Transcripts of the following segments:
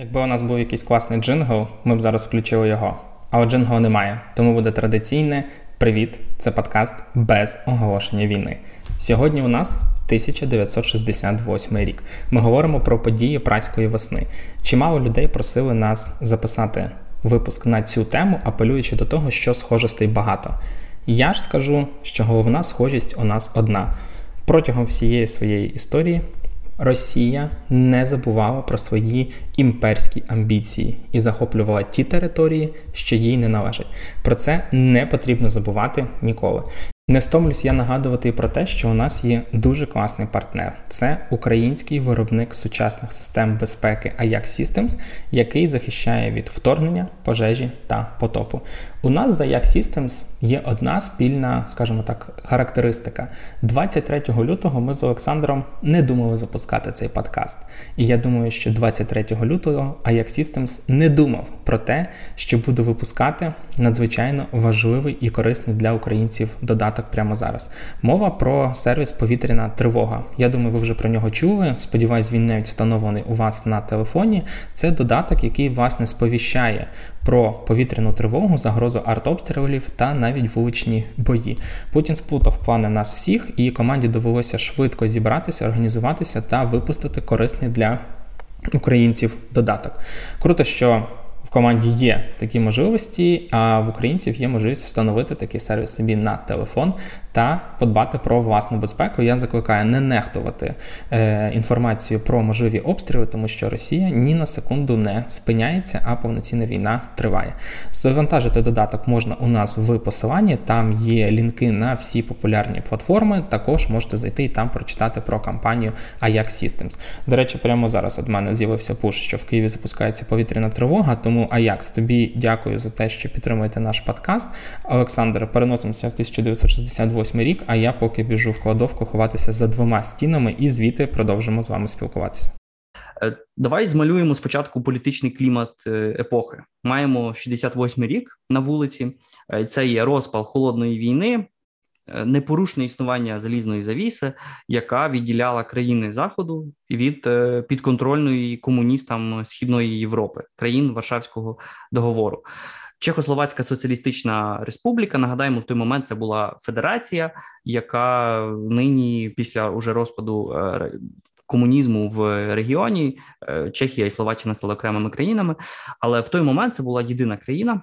Якби у нас був якийсь класний джингл, ми б зараз включили його. А от немає, тому буде традиційне привіт, це подкаст без оголошення війни. Сьогодні у нас 1968 рік. Ми говоримо про події праської весни. Чимало людей просили нас записати випуск на цю тему, апелюючи до того, що схожостей багато. Я ж скажу, що головна схожість у нас одна. Протягом всієї своєї історії Росія не забувала про свої імперські амбіції і захоплювала ті території, що їй не належать. Про це не потрібно забувати ніколи. Не стомлюсь я нагадувати про те, що у нас є дуже класний партнер. Це український виробник сучасних систем безпеки Ajax Systems, який захищає від вторгнення, пожежі та потопу. У нас за Ajax Systems є одна спільна, скажімо так, характеристика. 23 лютого ми з Олександром не думали запускати цей подкаст. І я думаю, що 23 лютого Ajax Systems не думав про те, що буде випускати надзвичайно важливий і корисний для українців додаток прямо зараз. Мова про сервіс повітряна тривога. Я думаю, ви вже про нього чули. Сподіваюсь, він навіть встановлений у вас на телефоні. Це додаток, який власне сповіщає про повітряну тривогу, загрозу артобстрілів та навіть вуличні бої. Путін сплутав плани нас всіх, і команді довелося швидко зібратися, організуватися та випустити корисний для українців додаток. Круто, що в команді є такі можливості, а в українців є можливість встановити такий сервіс собі на телефон та подбати про власну безпеку. Я закликаю не нехтувати е, інформацію про можливі обстріли, тому що Росія ні на секунду не спиняється, а повноцінна війна триває. Завантажити додаток можна у нас в посиланні. Там є лінки на всі популярні платформи. Також можете зайти і там прочитати про кампанію Ajax Systems. До речі, прямо зараз від мене з'явився пуш, що в Києві запускається повітряна тривога. Тому Ajax, тобі дякую за те, що підтримуєте наш подкаст. Олександр, переносимося в 1968 2008 рік, а я поки біжу в кладовку ховатися за двома стінами і звідти продовжимо з вами спілкуватися. Е, давай змалюємо спочатку політичний клімат е, епохи. Маємо 68 рік на вулиці. Е, це є розпал холодної війни, непорушне існування залізної завіси, яка відділяла країни заходу від підконтрольної комуністам східної Європи, країн Варшавського договору. Чехословацька соціалістична республіка. Нагадаємо, в той момент це була федерація, яка нині після уже розпаду е, комунізму в регіоні е, Чехія і Словаччина стали окремими країнами. Але в той момент це була єдина країна,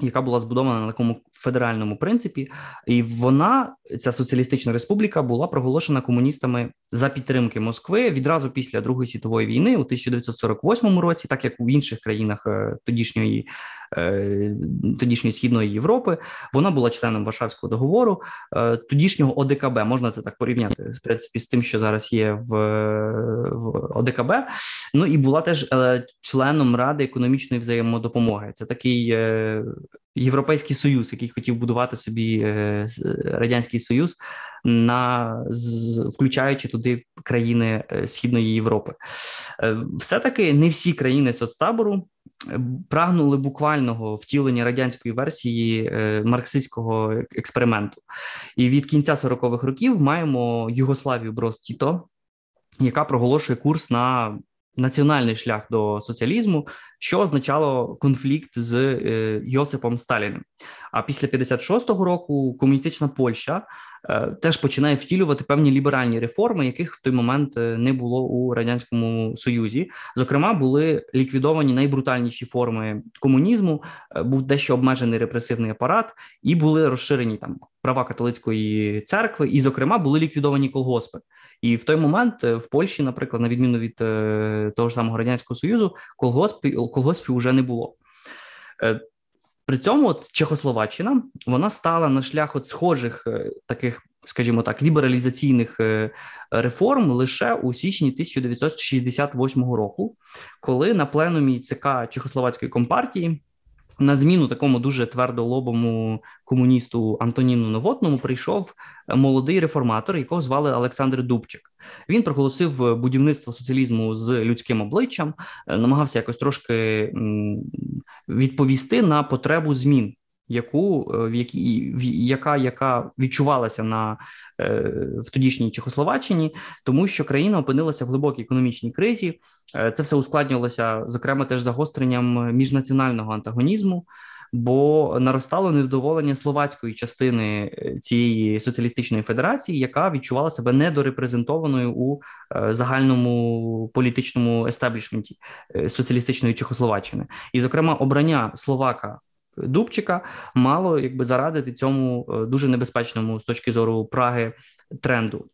яка була збудована на такому федеральному принципі, і вона, ця соціалістична республіка, була проголошена комуністами за підтримки Москви відразу після Другої світової війни у 1948 році, так як в інших країнах е, тодішньої тодішньої східної Європи. Вона була членом Варшавського договору, е, тодішнього ОДКБ. Можна це так порівняти в принципі з тим, що зараз є в, в ОДКБ. Ну і була теж е, членом Ради економічної взаємодопомоги. Це такий. Європейський союз, який хотів будувати собі радянський союз, на включаючи туди країни Східної Європи, все таки не всі країни соцтабору прагнули буквального втілення радянської версії е, марксистського експерименту. І від кінця 40-х років маємо Югославію Брос Тіто, яка проголошує курс на національний шлях до соціалізму, що означало конфлікт з е, Йосипом Сталіним. А після 56-го року комуністична Польща Е, теж починає втілювати певні ліберальні реформи, яких в той момент е, не було у радянському союзі. Зокрема, були ліквідовані найбрутальніші форми комунізму, е, був дещо обмежений репресивний апарат, і були розширені там права католицької церкви, і, зокрема, були ліквідовані колгоспи. І в той момент в Польщі, наприклад, на відміну від того ж самого радянського союзу, колгоспів колгоспів вже не було. При цьому от Чехословаччина вона стала на шлях от схожих е, таких, скажімо так, лібералізаційних е, реформ лише у січні 1968 року, коли на пленумі ЦК Чехословацької компартії на зміну такому дуже твердолобому комуністу Антоніну Новотному прийшов е, молодий реформатор, якого звали Олександр Дубчик. Він проголосив будівництво соціалізму з людським обличчям, намагався якось трошки відповісти на потребу змін яку в якій яка яка відчувалася на в тодішній Чехословаччині, тому що країна опинилася в глибокій економічній кризі. Це все ускладнювалося зокрема теж загостренням міжнаціонального антагонізму бо наростало невдоволення словацької частини е, цієї соціалістичної федерації, яка відчувала себе недорепрезентованою у е, загальному політичному естеблішменті е, соціалістичної Чехословаччини, і, зокрема, обрання Словака. Дубчика мало якби зарадити цьому дуже небезпечному з точки зору Праги тренду.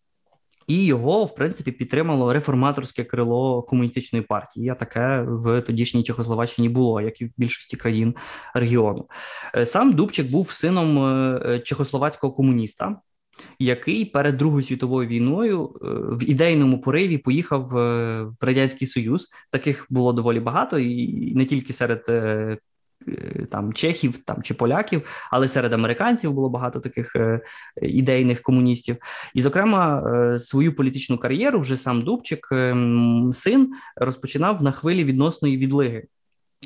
І його, в принципі, підтримало реформаторське крило комуністичної партії. А таке в тодішній Чехословаччині було, як і в більшості країн регіону. Е, сам Дубчик був сином е, чехословацького комуніста, який перед Другою світовою війною е, в ідейному пориві поїхав в радянський союз. Таких було доволі багато, і не тільки серед Е, там чехів там чи поляків, але серед американців було багато таких е, ідейних комуністів. І, зокрема, е, свою політичну кар'єру вже сам Дубчик, син, розпочинав на хвилі відносної відлиги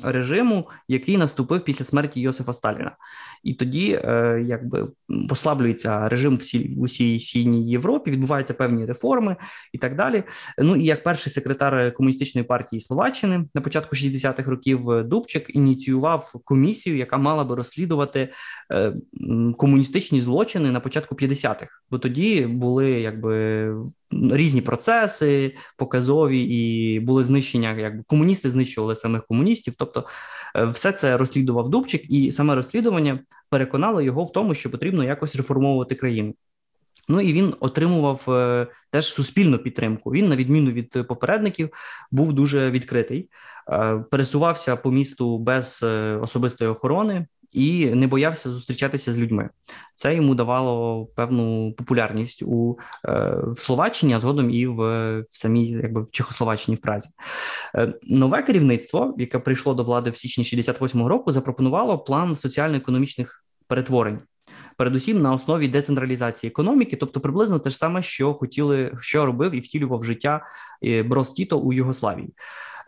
режиму, який наступив після смерті Йосифа Сталіна, і тоді, е, якби послаблюється режим всі в усій східній Європі, відбуваються певні реформи і так далі. Ну і як перший секретар комуністичної партії Словаччини на початку 60-х років е, Дубчик ініціював комісію, яка мала би розслідувати е, комуністичні злочини на початку 50-х, бо тоді були якби різні процеси показові і були знищення, якби комуністи знищували самих комуністів. Тобто, е, все це розслідував Дубчик, і саме розслідування переконало його в тому, що потрібно якось реформовувати країну. Ну і він отримував е, теж суспільну підтримку. Він, на відміну від попередників, був дуже відкритий, е, пересувався по місту без е, особистої охорони і не боявся зустрічатися з людьми. Це йому давало певну популярність у е, в Словаччині, а згодом і в, в самій, якби в Чехословаччині в Празі. Е, нове керівництво, яке прийшло до влади в січні 68-го року, запропонувало план соціально-економічних перетворень. Передусім на основі децентралізації економіки, тобто приблизно те ж саме, що хотіли, що робив і втілював життя е, Брос Тіто у Югославії.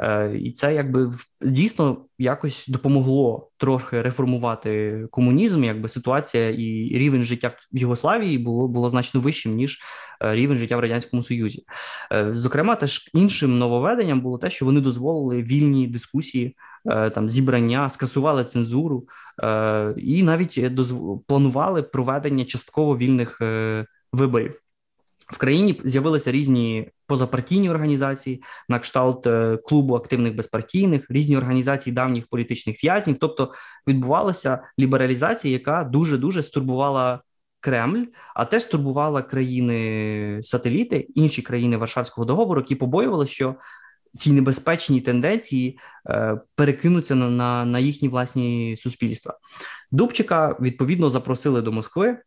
Е, і це якби дійсно якось допомогло трохи реформувати комунізм. Якби ситуація і рівень життя в Югославії було було значно вищим ніж е, рівень життя в радянському союзі. Е, зокрема, теж іншим нововведенням було те, що вони дозволили вільні дискусії. Там зібрання, скасували цензуру і навіть планували проведення частково вільних виборів. В країні з'явилися різні позапартійні організації, на кшталт е, клубу активних безпартійних, різні організації давніх політичних в'язнів. Тобто відбувалася лібералізація, яка дуже дуже стурбувала Кремль, а теж стурбувала країни-сателіти, інші країни Варшавського договору, які побоювали, що ці небезпечні тенденції е, перекинуться на, на, на їхні власні суспільства. Дубчика відповідно запросили до Москви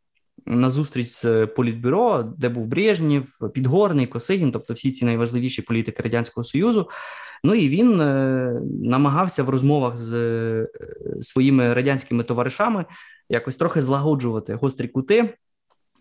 на зустріч з політбюро, де був Брежнєв, Підгорний, Косигін, тобто всі ці найважливіші політики радянського союзу. Ну і він е, намагався в розмовах з е, своїми радянськими товаришами якось трохи злагоджувати гострі кути.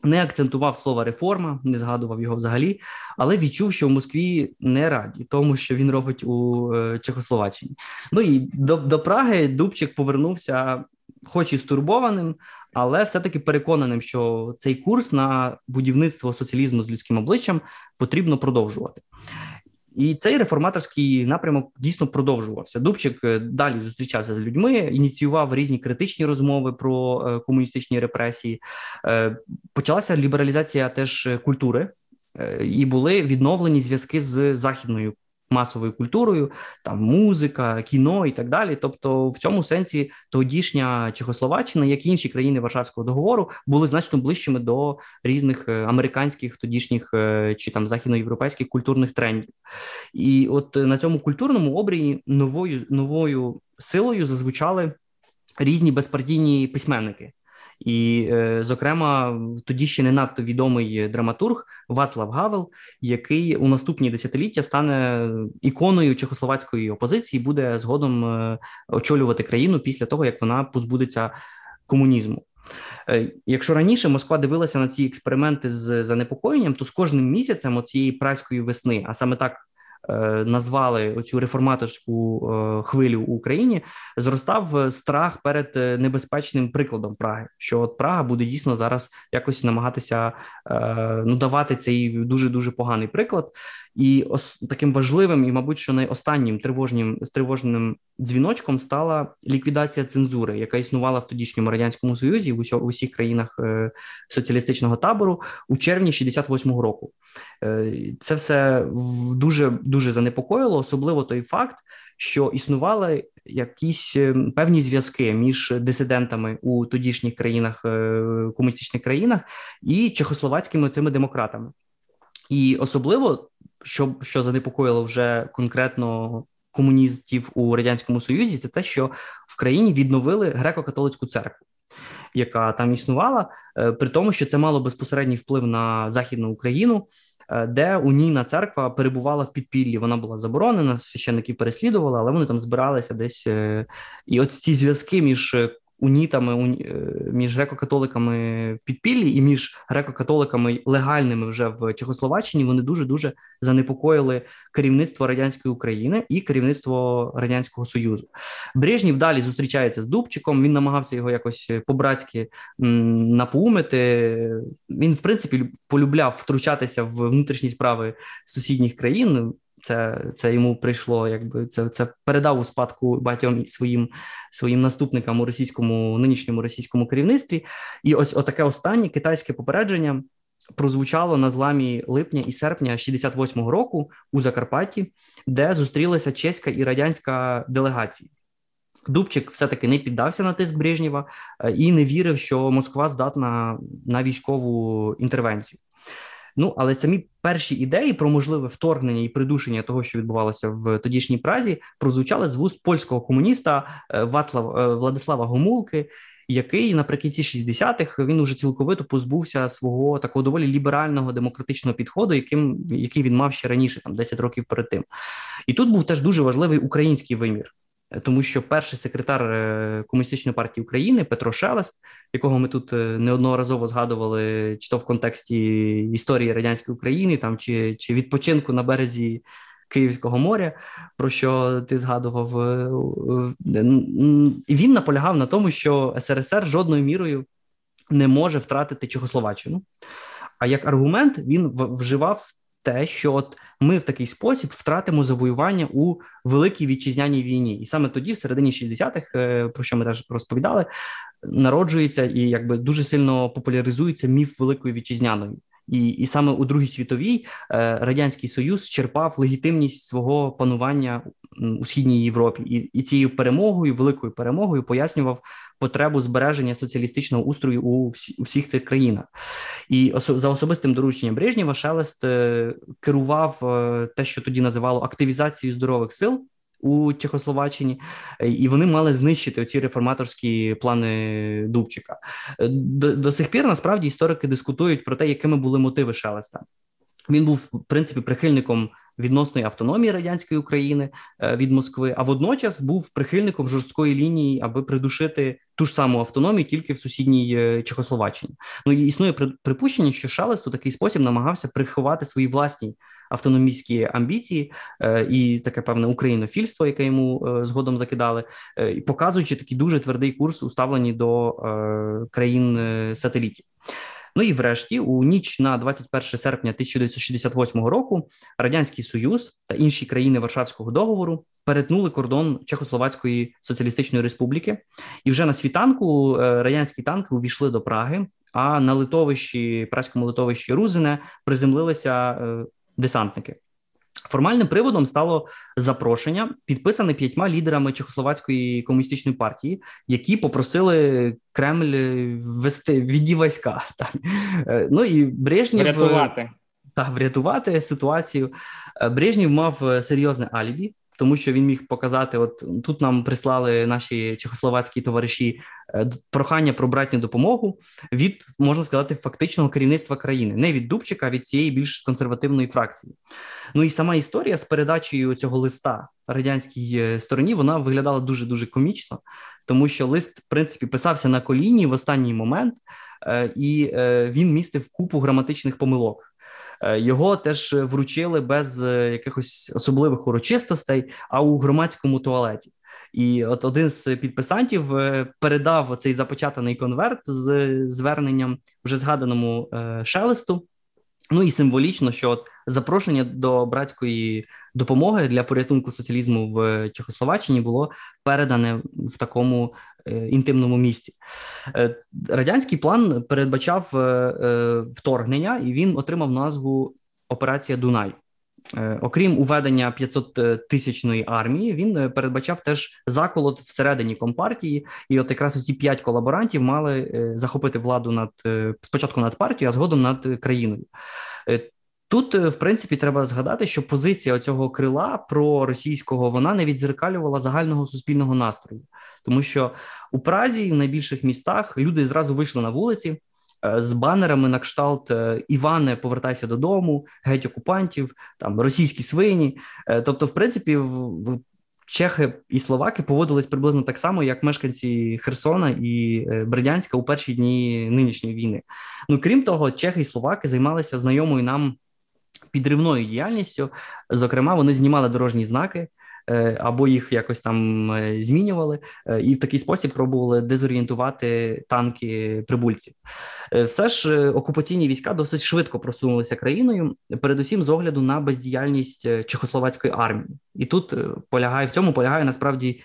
Не акцентував слово реформа, не згадував його взагалі, але відчув, що в Москві не раді тому, що він робить у е, Чехословаччині. Ну і до до Праги Дубчик повернувся, хоч і стурбованим, але все-таки переконаним, що цей курс на будівництво соціалізму з людським обличчям потрібно продовжувати. І цей реформаторський напрямок дійсно продовжувався. Дубчик е, далі зустрічався з людьми, ініціював різні критичні розмови про е, комуністичні репресії. Е, почалася лібералізація теж культури, і були відновлені зв'язки з західною масовою культурою, там музика, кіно і так далі. Тобто, в цьому сенсі тодішня Чехословаччина, як і інші країни Варшавського договору, були значно ближчими до різних е, американських тодішніх е, чи там західноєвропейських культурних трендів. І от на цьому культурному обрії новою новою силою зазвучали різні безпартійні письменники. І, е, зокрема, тоді ще не надто відомий драматург Вацлав Гавел, який у наступні десятиліття стане іконою чехословацької опозиції, буде згодом е, очолювати країну після того, як вона позбудеться комунізму. Е, якщо раніше Москва дивилася на ці експерименти з занепокоєнням, то з кожним місяцем цієї праської весни, а саме так назвали оцю реформаторську хвилю в Україні, зростав страх перед небезпечним прикладом Праги. Що от Прага буде дійсно зараз якось намагатися ну давати цей дуже дуже поганий приклад. І ос таким важливим і, мабуть, що найостаннім тривожним тривожним дзвіночком стала ліквідація цензури, яка існувала в тодішньому радянському союзі в усьо, усіх країнах е, соціалістичного табору у червні 68-го року. Е, Це все дуже дуже занепокоїло, особливо той факт, що існували якісь е, певні зв'язки між дисидентами у тодішніх країнах е, комуністичних країнах і чехословацькими цими демократами. І особливо що що занепокоїло вже конкретно комуністів у радянському союзі, це те, що в країні відновили греко-католицьку церкву, яка там існувала, е, при тому, що це мало безпосередній вплив на західну Україну. Е, де унійна церква перебувала в підпіллі, вона була заборонена, священники переслідували, але вони там збиралися десь. Е, і от ці зв'язки між унітами е, між греко-католиками в підпіллі і між греко-католиками легальними вже в Чехословаччині вони дуже дуже занепокоїли керівництво радянської України і керівництво радянського союзу. Брежнів далі зустрічається з Дубчиком. Він намагався його якось по-братськи напоумити. Він, в принципі, полюбляв втручатися в внутрішні справи сусідніх країн. Це це йому прийшло, якби це це передав у спадку багатьом своїм своїм наступникам у російському нинішньому російському керівництві. І ось отаке останнє китайське попередження прозвучало на зламі липня і серпня 68-го року у Закарпатті, де зустрілися чеська і радянська делегації. Дубчик все-таки не піддався на тиск Брежнєва е, і не вірив, що Москва здатна на військову інтервенцію. Ну але самі перші ідеї про можливе вторгнення і придушення того, що відбувалося в тодішній Празі, прозвучали з вуст польського комуніста е, Вацлав е, Владислава Гомулки. Який наприкінці 60-х він уже цілковито позбувся свого такого доволі ліберального демократичного підходу, яким який він мав ще раніше, там 10 років перед тим, і тут був теж дуже важливий український вимір тому що перший секретар е, комуністичної партії України Петро Шелест, якого ми тут е, неодноразово згадували, чи то в контексті історії радянської України, там чи, чи відпочинку на березі. Київського моря, про що ти згадував, е, він наполягав на тому, що СРСР жодною мірою не може втратити Чехословаччину. А як аргумент він вживав те, що от ми в такий спосіб втратимо завоювання у великій вітчизняній війні, і саме тоді, в середині 60-х, е, про що ми теж розповідали, народжується і якби дуже сильно популяризується міф великої вітчизняної. І і саме у Другій світовій е, радянський союз черпав легітимність свого панування у східній Європі, і і цією перемогою, великою перемогою, пояснював потребу збереження соціалістичного устрою у, всі, у всіх цих країнах. І за особистим дорученням Брежнєва Шелест е, керував е, те, що тоді називало активізацією здорових сил у Чехословаччині, і вони мали знищити оці реформаторські плани Дубчика. До, до сих пір насправді історики дискутують про те, якими були мотиви Шелеста. Він був в принципі прихильником відносної автономії радянської України е, від Москви, а водночас був прихильником жорсткої лінії, аби придушити ту ж саму автономію тільки в сусідній е, Чехословаччині. Ну і існує припущення, що Шалест у такий спосіб намагався приховати свої власні автономістські амбіції е, і таке певне українофільство, яке йому згодом закидали, показуючи такий дуже твердий курс, уставлені до країн сателітів. Ну і врешті, у ніч на 21 серпня 1968 року, радянський союз та інші країни Варшавського договору перетнули кордон Чехословацької соціалістичної республіки, і вже на світанку е, радянські танки увійшли до Праги. А на литовищі, праському литовищі Рузине приземлилися е, десантники. Формальним приводом стало запрошення, підписане п'ятьма лідерами Чехословацької комуністичної партії, які попросили Кремль вести віді війська. Так. Е, ну і Брежнєв... врятувати. та врятувати ситуацію. Брежнів Брежнєв мав серйозне алібі тому що він міг показати: от тут нам прислали наші чехословацькі товариші е, прохання про братню допомогу від можна сказати фактичного керівництва країни, не від Дубчика, а від цієї більш консервативної фракції. Ну і сама історія з передачею цього листа радянській е, стороні вона виглядала дуже дуже комічно, тому що лист, в принципі, писався на коліні в останній момент, е, і він містив купу граматичних помилок. Його теж вручили без якихось особливих урочистостей, а у громадському туалеті. І от один з підписантів передав цей запечатаний конверт з зверненням вже згаданому шелесту. Ну і символічно, що от запрошення до братської допомоги для порятунку соціалізму в Чехословаччині було передане в такому е, інтимному місці. Е, радянський план передбачав е, е вторгнення, і він отримав назву Операція Дунай. Е, окрім уведення 500 тисячної армії, він е, передбачав теж заколот всередині компартії, і от якраз усі п'ять колаборантів мали захопити владу над спочатку над партією, а згодом над країною. Тут, в принципі, треба згадати, що позиція цього крила про російського вона не відзеркалювала загального суспільного настрою, тому що у Празі в найбільших містах люди зразу вийшли на вулиці. Е, з банерами на кшталт е, Іване, повертайся додому, геть окупантів, там російські свині. Е, тобто, в принципі, чехи і словаки поводились приблизно так само, як мешканці Херсона і Бердянська у перші дні нинішньої війни. Ну крім того, чехи і словаки займалися знайомою нам підривною діяльністю. Зокрема, вони знімали дорожні знаки. Е, або їх якось там е, змінювали, е, і в такий спосіб пробували дезорієнтувати танки прибульців. Все ж окупаційні війська досить швидко просунулися країною, передусім з огляду на бездіяльність чехословацької армії, і тут полягає в цьому полягає насправді.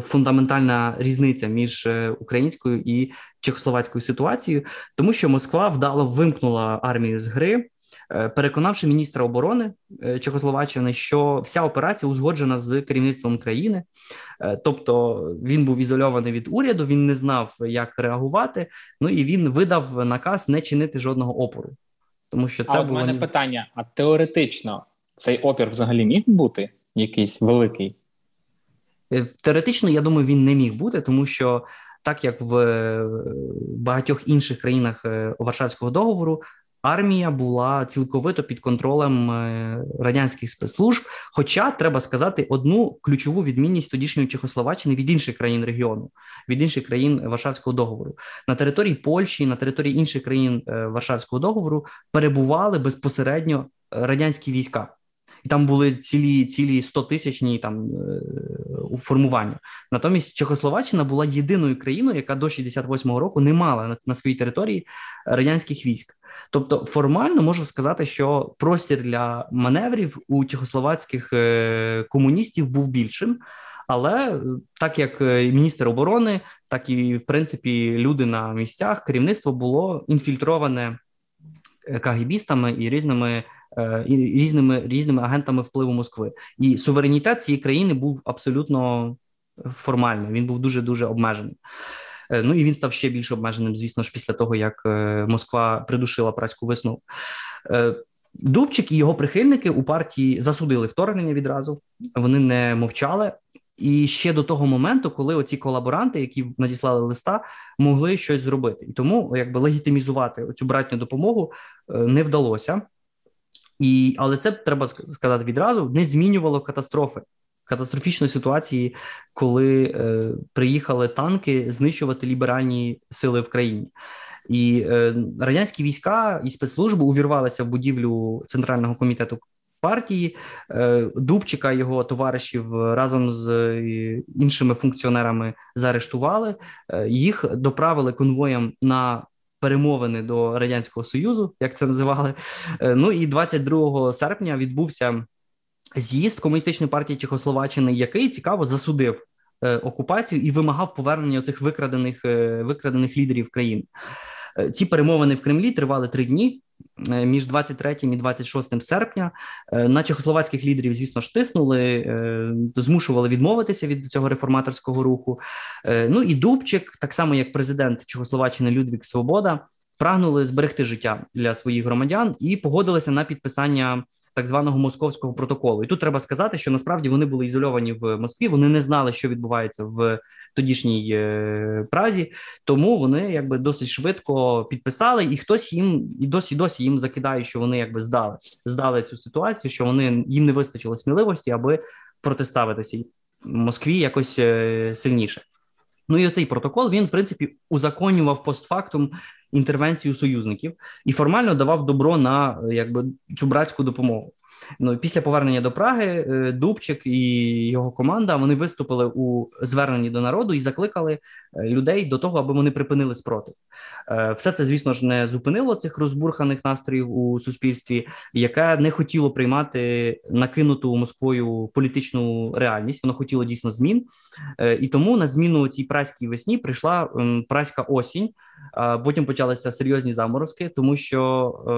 Фундаментальна різниця між українською і чехословацькою ситуацією, тому що Москва вдало вимкнула армію з гри, переконавши міністра оборони е, Чехословаччини, що вся операція узгоджена з керівництвом країни, е, тобто він був ізольований від уряду, він не знав, як реагувати. Ну і він видав наказ не чинити жодного опору. Тому що це а було... мене питання: а теоретично цей опір взагалі міг бути якийсь великий? Теоретично, я думаю, він не міг бути, тому що так як в багатьох інших країнах Варшавського договору армія була цілковито під контролем е, радянських спецслужб. Хоча треба сказати одну ключову відмінність тодішньої Чехословаччини від інших країн регіону, від інших країн Варшавського договору на території Польщі, на території інших країн е, Варшавського договору перебували безпосередньо радянські війська. І там були цілі цілі 100 тисячні там е, у формуванні. Натомість Чехословаччина була єдиною країною, яка до 68-го року не мала на, на своїй території радянських військ. Тобто, формально можна сказати, що простір для маневрів у чехословацьких е, комуністів був більшим. Але е, так як е, міністр оборони, так і в принципі люди на місцях керівництво було інфільтроване кагібістами і різними і різними різними агентами впливу Москви. І суверенітет цієї країни був абсолютно формальний. Він був дуже дуже обмежений. Е, ну і він став ще більш обмеженим, звісно ж, після того як е, Москва придушила працьку весну. Е, Дубчик і його прихильники у партії засудили вторгнення відразу. Вони не мовчали. І ще до того моменту, коли оці колаборанти, які надіслали листа, могли щось зробити, і тому якби легітимізувати цю братню допомогу не вдалося. І, Але це треба сказати відразу не змінювало катастрофи катастрофічної ситуації, коли е, приїхали танки знищувати ліберальні сили в країні. І е, радянські війська і спецслужби увірвалися в будівлю центрального комітету партії. Е, Дубчика його товаришів разом з е, іншими функціонерами заарештували. Е, їх доправили конвоєм на. Перемовини до радянського союзу, як це називали. Е, ну і 22 серпня відбувся з'їзд комуністичної партії Чехословаччини, який цікаво засудив е, окупацію і вимагав повернення цих викрадених е, викрадених лідерів країн. Е, ці перемовини в Кремлі тривали три дні. Е, між 23 і 26 серпня е, на чехословацьких лідерів, звісно ж, тиснули, е, змушували відмовитися від цього реформаторського руху. Ну і Дубчик, так само як президент Чехословаччини Людвік Свобода, прагнули зберегти життя для своїх громадян і погодилися на підписання так званого московського протоколу. І тут треба сказати, що насправді вони були ізольовані в Москві. Вони не знали, що відбувається в тодішній е, Празі, тому вони якби досить швидко підписали, і хтось їм і досі досі їм закидає, що вони якби здали здали цю ситуацію, що вони їм не вистачило сміливості, аби протиставитися Москві якось е, сильніше. Ну і оцей протокол він в принципі узаконював постфактум інтервенцію союзників і формально давав добро на якби цю братську допомогу. Ну після повернення до Праги е, Дубчик і його команда вони виступили у зверненні до народу і закликали е, людей до того, аби вони припинили спротив. Е, все це, звісно ж, не зупинило цих розбурханих настроїв у суспільстві, яке не хотіло приймати накинуту Москвою політичну реальність. Воно хотіло дійсно змін, і тому на зміну цій праській весні прийшла праська осінь. Потім почалися серйозні заморозки, тому що е,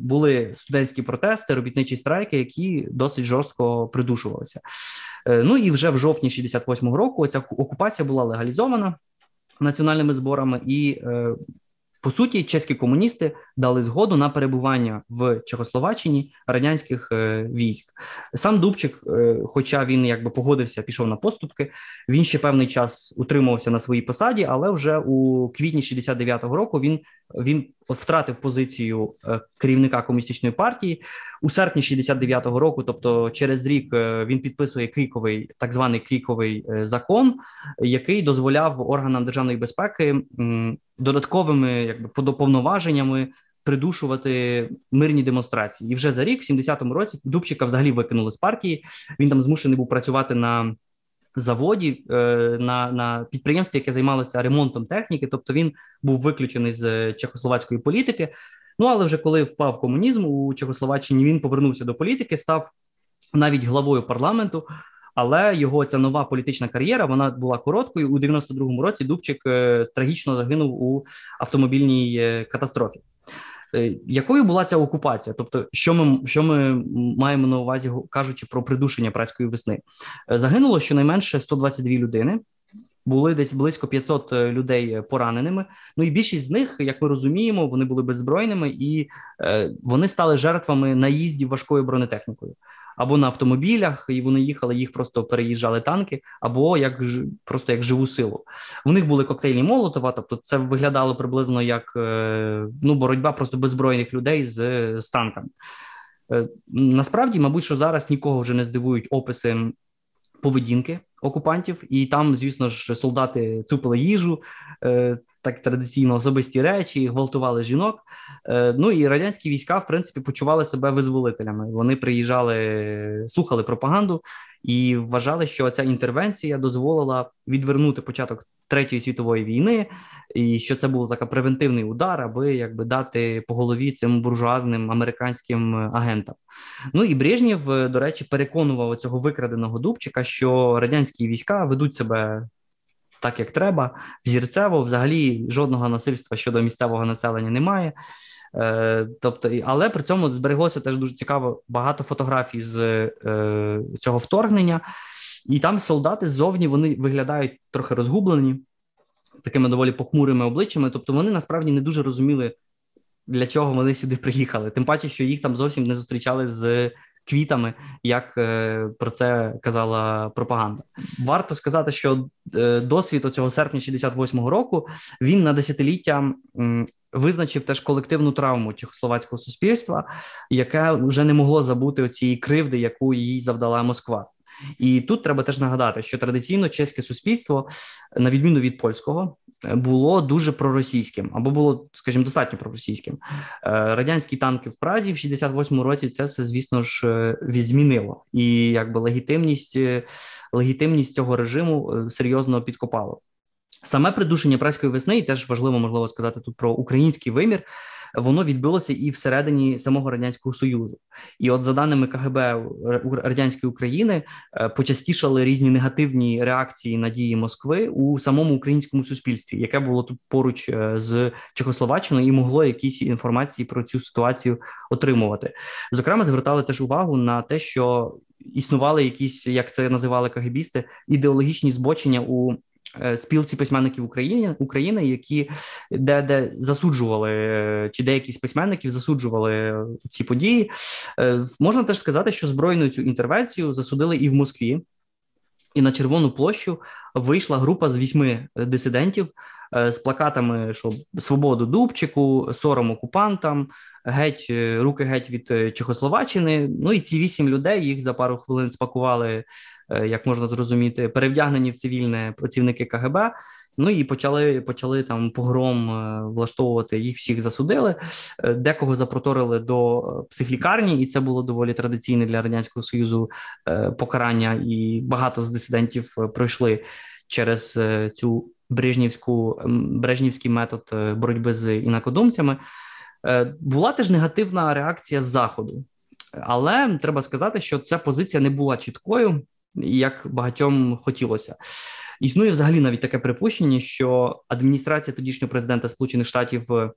були студентські протести, робітничі страйки, які досить жорстко придушувалися. Е, ну і вже в жовтні 68-го року ця окупація була легалізована національними зборами, і е, по суті, чеські комуністи дали згоду на перебування в Чехословаччині радянських е, військ. Сам Дубчик, е, хоча він якби погодився, пішов на поступки, він ще певний час утримувався на своїй посаді, але вже у квітні 69-го року він він втратив позицію е, керівника комуністичної партії у серпні 69-го року. Тобто, через рік е, він підписує Кріковий так званий Кріковий е, закон, який дозволяв органам державної безпеки додатковими якби повноваженнями придушувати мирні демонстрації. І вже за рік, в 70-му році, Дубчика взагалі викинули з партії. Він там змушений був працювати на заводі е, на на підприємстві, яке займалося ремонтом техніки, тобто він був виключений з чехословацької політики. Ну але вже коли впав комунізм у Чехословаччині, він повернувся до політики, став навіть главою парламенту. Але його ця нова політична кар'єра вона була короткою. У 92-му році Дубчик е, трагічно загинув у автомобільній е, катастрофі. Е, якою була ця окупація? Тобто, що ми що ми маємо на увазі, кажучи про придушення працької весни? Е, загинуло щонайменше 122 людини. Були десь близько 500 е, людей пораненими. Ну і більшість з них, як ми розуміємо, вони були беззбройними і е, вони стали жертвами наїздів важкою бронетехнікою або на автомобілях, і вони їхали, їх просто переїжджали танки, або як просто як живу силу. У них були коктейлі Молотова, тобто це виглядало приблизно як е, ну боротьба просто беззбройних людей з, з танками. Е, насправді, мабуть, що зараз нікого вже не здивують описи поведінки окупантів, і там, звісно ж, солдати цупили їжу. Е, так традиційно особисті речі, гвалтували жінок. Е, ну і радянські війська, в принципі, почували себе визволителями. Вони приїжджали, слухали пропаганду і вважали, що ця інтервенція дозволила відвернути початок третьої світової війни, і що це був такий превентивний удар, аби якби дати по голові цим буржуазним американським агентам. Ну і Брежнєв, до речі, переконував цього викраденого Дубчика, що радянські війська ведуть себе так, як треба. Взірцево, взагалі, жодного насильства щодо місцевого населення немає. Е, тобто, але при цьому збереглося теж дуже цікаво багато фотографій з е, цього вторгнення, і там солдати ззовні вони виглядають трохи розгублені, такими доволі похмурими обличчями. Тобто, вони насправді не дуже розуміли, для чого вони сюди приїхали. Тим паче, що їх там зовсім не зустрічали з квітами, як е, про це казала пропаганда. Варто сказати, що е, досвід цього серпня 68-го року він на десятиліття. Визначив теж колективну травму чехословацького суспільства, яке вже не могло забути цієї кривди, яку їй завдала Москва. І тут треба теж нагадати, що традиційно чеське суспільство, на відміну від польського, було дуже проросійським або було, скажімо, достатньо проросійським. Е, радянські танки в Празі в 68-му році це все, звісно ж, е, змінило. і якби легітимність, е, легітимність цього режиму серйозно підкопало. Саме придушення праської весни, і теж важливо можливо сказати тут про український вимір воно відбулося і всередині самого радянського союзу. І, от, за даними КГБ радянської України, е, почастішали різні негативні реакції на дії Москви у самому українському суспільстві, яке було тут поруч е, з Чехословаччиною і могло якісь інформації про цю ситуацію отримувати. Зокрема, звертали теж увагу на те, що існували якісь, як це називали КГБісти, ідеологічні збочення у спілці письменників України України, які де де засуджували, е, чи деякі з письменників засуджували ці події. Е, можна теж сказати, що збройну цю інтервенцію засудили і в Москві, і на Червону площу вийшла група з вісьми дисидентів з плакатами, що свободу Дубчику, сором окупантам, геть руки геть від Чехословаччини. Ну і ці вісім людей їх за пару хвилин спакували Е, як можна зрозуміти, перевдягнені в цивільне працівники КГБ Ну і почали почали там погром влаштовувати їх всіх засудили. Декого запроторили до психлікарні, і це було доволі традиційне для радянського союзу покарання. І багато з дисидентів пройшли через цю брежнівську брежнівський метод боротьби з інакодумцями. Була теж негативна реакція з заходу. Але треба сказати, що ця позиція не була чіткою, як багатьом хотілося. Існує взагалі навіть таке припущення, що адміністрація тодішнього президента Сполучених Штатів е,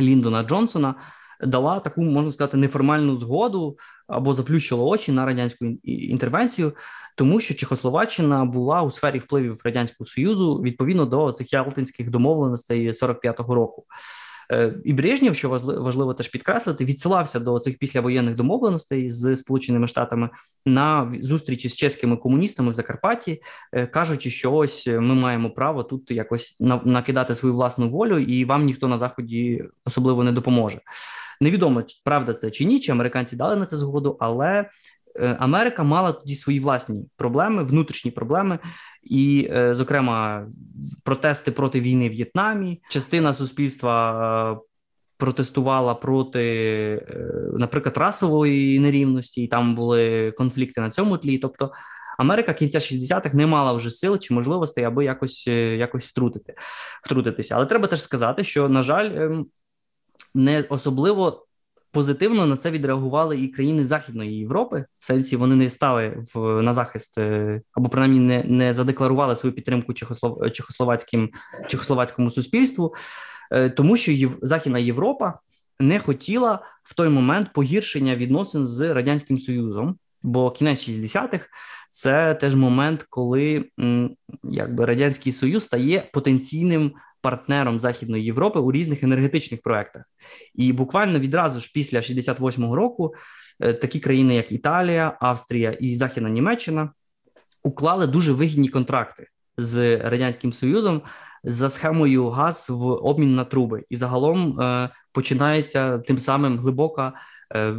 Ліндона Джонсона дала таку, можна сказати, неформальну згоду або заплющила очі на радянську інтервенцію, тому що Чехословаччина була у сфері впливів радянського союзу відповідно до цих ялтинських домовленостей 45-го року. Е, і Брежнєв, що важливо теж підкреслити, відсилався до цих післявоєнних домовленостей з Сполученими Штатами на зустрічі з чеськими комуністами в Закарпатті, е, кажучи, що ось ми маємо право тут якось накидати свою власну волю, і вам ніхто на заході особливо не допоможе. Невідомо правда це чи ні, чи американці дали на це згоду, але Е, Америка мала тоді свої власні проблеми, внутрішні проблеми, і, е, зокрема, протести проти війни в В'єтнамі. Частина суспільства е, протестувала проти, наприклад, расової нерівності, і там були конфлікти на цьому тлі. Тобто Америка кінця 60-х не мала вже сил чи можливостей, аби якось якось втрутити, втрутитися. Але треба теж сказати, що на жаль, ем, не особливо позитивно на це відреагували і країни Західної Європи. В сенсі вони не стали в на захист е, або принаймні не не задекларували свою підтримку Чехослов, Чехословацьким чехословацькому суспільству, е, тому що Західна Європа не хотіла в той момент погіршення відносин з радянським союзом. Бо кінець 60-х – це теж момент, коли якби радянський союз стає потенційним партнером Західної Європи у різних енергетичних проектах. І буквально відразу ж після 68-го року е, такі країни, як Італія, Австрія і Західна Німеччина, уклали дуже вигідні контракти з радянським союзом за схемою газ в обмін на труби, і загалом е, починається тим самим глибока. Е,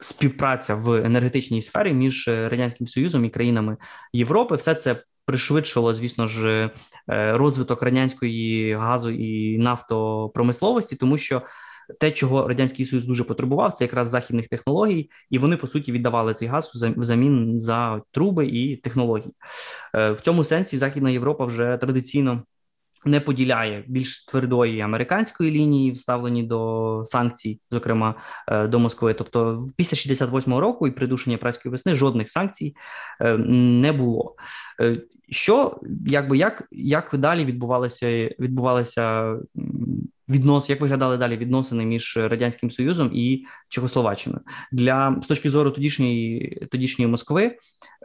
співпраця в енергетичній сфері між радянським союзом і країнами Європи, все це пришвидшило, звісно ж, е, розвиток радянської газу і нафтопромисловості, тому що те, чого радянський союз дуже потребував, це якраз західних технологій, і вони по суті віддавали цей газ взамін за труби і технології. Е, в цьому сенсі Західна Європа вже традиційно не поділяє більш твердої американської лінії, вставлені до санкцій, зокрема е, до Москви. Тобто, після 68-го року і придушення праської весни жодних санкцій е, не було. Е, що якби як як далі відбувалося відбувалося віднос, як виглядали далі відносини між радянським союзом і Чехословаччиною для з точки зору тодішньої тодішньої Москви?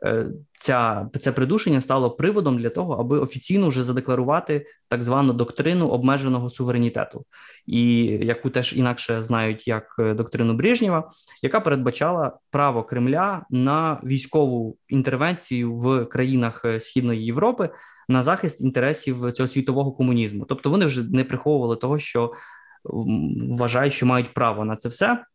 Е, ця це придушення стало приводом для того, аби офіційно вже задекларувати так звану доктрину обмеженого суверенітету, і яку теж інакше знають як е, доктрину Брежнєва, яка передбачала право Кремля на військову інтервенцію в країнах е, Східної Європи на захист інтересів цього світового комунізму. Тобто вони вже не приховували того, що вважають, що мають право на це все.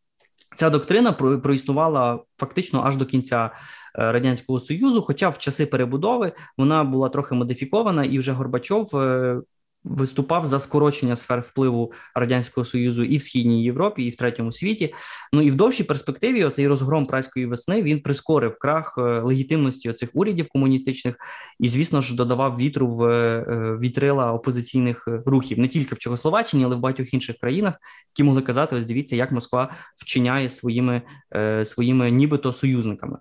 Ця доктрина проіснувала фактично аж до кінця Е, радянського союзу. Хоча в часи перебудови вона була трохи модифікована, і вже Горбачов е, виступав за скорочення сфер впливу радянського союзу і в східній Європі, і в третьому світі. Ну і в довшій перспективі оцей розгром праської весни він прискорив крах е, легітимності оцих урядів комуністичних і, звісно ж, додавав вітру в е, вітрила опозиційних рухів не тільки в Чехословаччині, але в багатьох інших країнах, які могли казати: ось дивіться, як Москва вчиняє своїми е, своїми, нібито союзниками.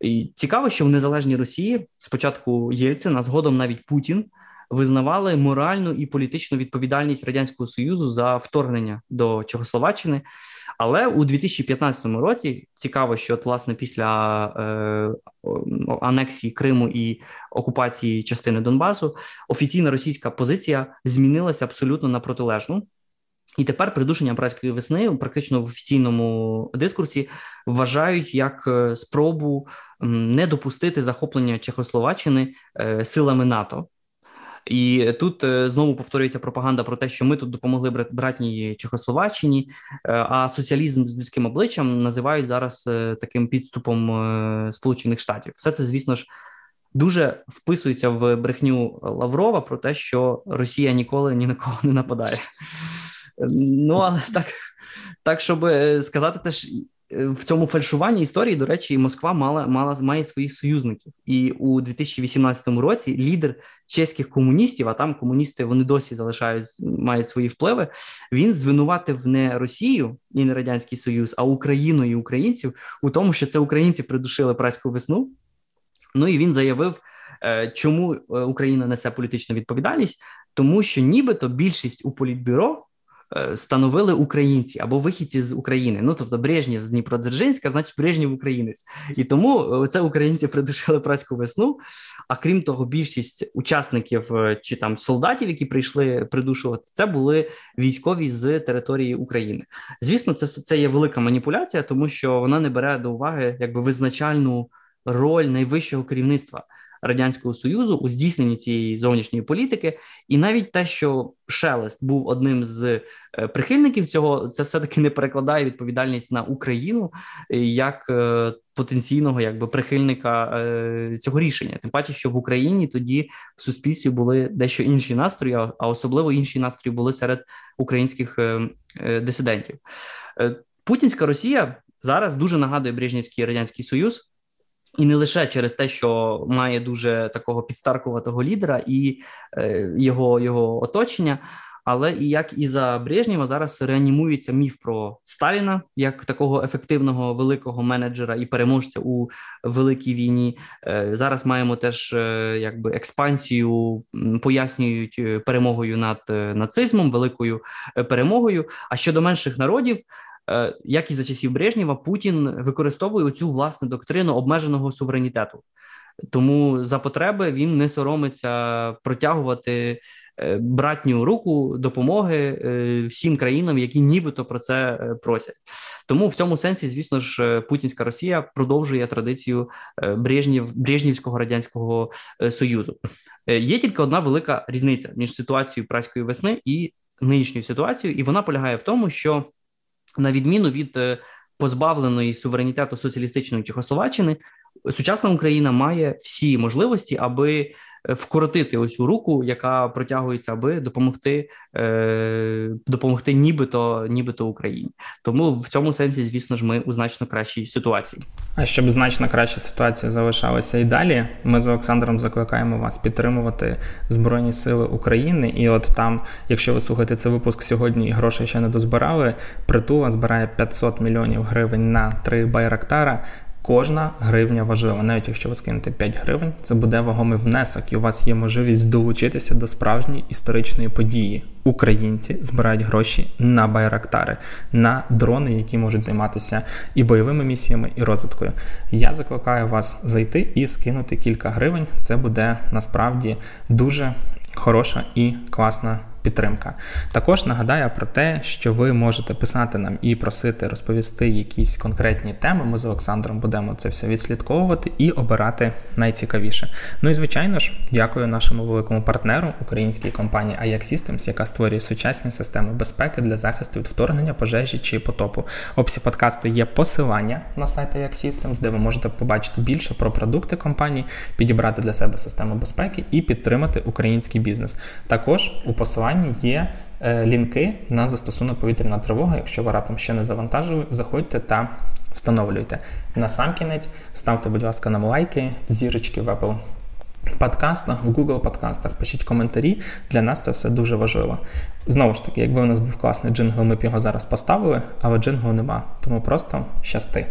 І Цікаво, що в незалежній Росії спочатку Єльцин, а згодом навіть Путін визнавали моральну і політичну відповідальність радянського союзу за вторгнення до Чехословаччини. Але у 2015 році цікаво, що от, власне після е, анексії Криму і окупації частини Донбасу офіційна російська позиція змінилася абсолютно на протилежну. І тепер придушення праської весни практично в офіційному дискурсі вважають як е, спробу не допустити захоплення Чехословаччини е, силами НАТО. І тут е, знову повторюється пропаганда про те, що ми тут допомогли братній Чехословаччині, е, а соціалізм з людським обличчям називають зараз е, таким підступом Сполучених Штатів. Все це, звісно ж, дуже вписується в брехню Лаврова про те, що Росія ніколи ні на кого не нападає. Ну але так, так щоб сказати, теж в цьому фальшуванні історії, до речі, Москва мала мала має своїх союзників, і у 2018 році лідер чеських комуністів, а там комуністи вони досі залишають мають свої впливи. Він звинуватив не Росію і не радянський Союз, а Україну і українців у тому, що це українці придушили праську весну. Ну і він заявив, е, чому е, Україна несе політичну відповідальність, тому що нібито більшість у політбюро Е, становили українці або вихідці з України. Ну тобто Брежнєв з Дніпродзержинська, значить Брежнєв українець, і тому е, це українці придушили праську весну. А крім того, більшість учасників е, чи там солдатів, які прийшли придушувати, це були військові з території України. Звісно, це це є велика маніпуляція, тому що вона не бере до уваги якби визначальну роль найвищого керівництва радянського союзу у здійсненні цієї зовнішньої політики, і навіть те, що Шелест був одним з е, прихильників цього, це все таки не перекладає відповідальність на Україну е, як е, потенційного якби прихильника цього рішення. Тим паче, що в Україні тоді в суспільстві були дещо інші настрої, а особливо інші настрої були серед українських дисидентів. Путінська Росія зараз дуже нагадує Брежнівський радянський союз. І не лише через те, що має дуже такого підстаркуватого лідера і е, його його оточення, але і як і за Брежнєва зараз реанімується міф про Сталіна як такого ефективного великого менеджера і переможця у великій війні. Е, зараз маємо теж е, якби експансію, пояснюють перемогою над нацизмом, великою перемогою. А щодо менших народів. Е, як і за часів Брежнєва, Путін використовує цю власне доктрину обмеженого суверенітету. Тому за потреби він не соромиться протягувати е, братню руку допомоги е, всім країнам, які нібито про це просять. Тому в цьому сенсі, звісно ж, Путінська Росія продовжує традицію Брежнів, Брежнівського радянського союзу. Є тільки одна велика різниця між ситуацією праської весни і нинішньою ситуацією, і вона полягає в тому, що на відміну від е, позбавленої суверенітету соціалістичної Чехословаччини, сучасна Україна має всі можливості, аби вкоротити ось цю руку, яка протягується, аби допомогти е, допомогти, нібито нібито Україні. Тому в цьому сенсі, звісно ж, ми у значно кращій ситуації. А щоб значно краща ситуація залишалася і далі, ми з Олександром закликаємо вас підтримувати Збройні Сили України. І от там, якщо ви слухаєте цей випуск сьогодні, і грошей ще не дозбирали, притула збирає 500 мільйонів гривень на три байрактара. Кожна гривня важлива, навіть якщо ви скинете 5 гривень, це буде вагомий внесок, і у вас є можливість долучитися до справжньої історичної події. Українці збирають гроші на байрактари, на дрони, які можуть займатися і бойовими місіями, і розвиткою. Я закликаю вас зайти і скинути кілька гривень. Це буде насправді дуже хороша і класна підтримка. Також нагадаю про те, що ви можете писати нам і просити розповісти якісь конкретні теми. Ми з Олександром будемо це все відслідковувати і обирати найцікавіше. Ну і звичайно ж, дякую нашому великому партнеру, українській компанії Ajax Systems, яка створює сучасні системи безпеки для захисту від вторгнення, пожежі чи потопу. В подкасту є посилання на сайт Ajax Systems, де ви можете побачити більше про продукти компанії, підібрати для себе систему безпеки і підтримати український бізнес. Також у посиланні посиланні є е, лінки на застосунок повітряна тривога. Якщо ви раптом ще не завантажили, заходьте та встановлюйте. На сам кінець ставте, будь ласка, нам лайки, зірочки в Apple подкастах, в Google подкастах, пишіть коментарі. Для нас це все дуже важливо. Знову ж таки, якби у нас був класний джингл, ми б його зараз поставили, але джингл нема. Тому просто щасти.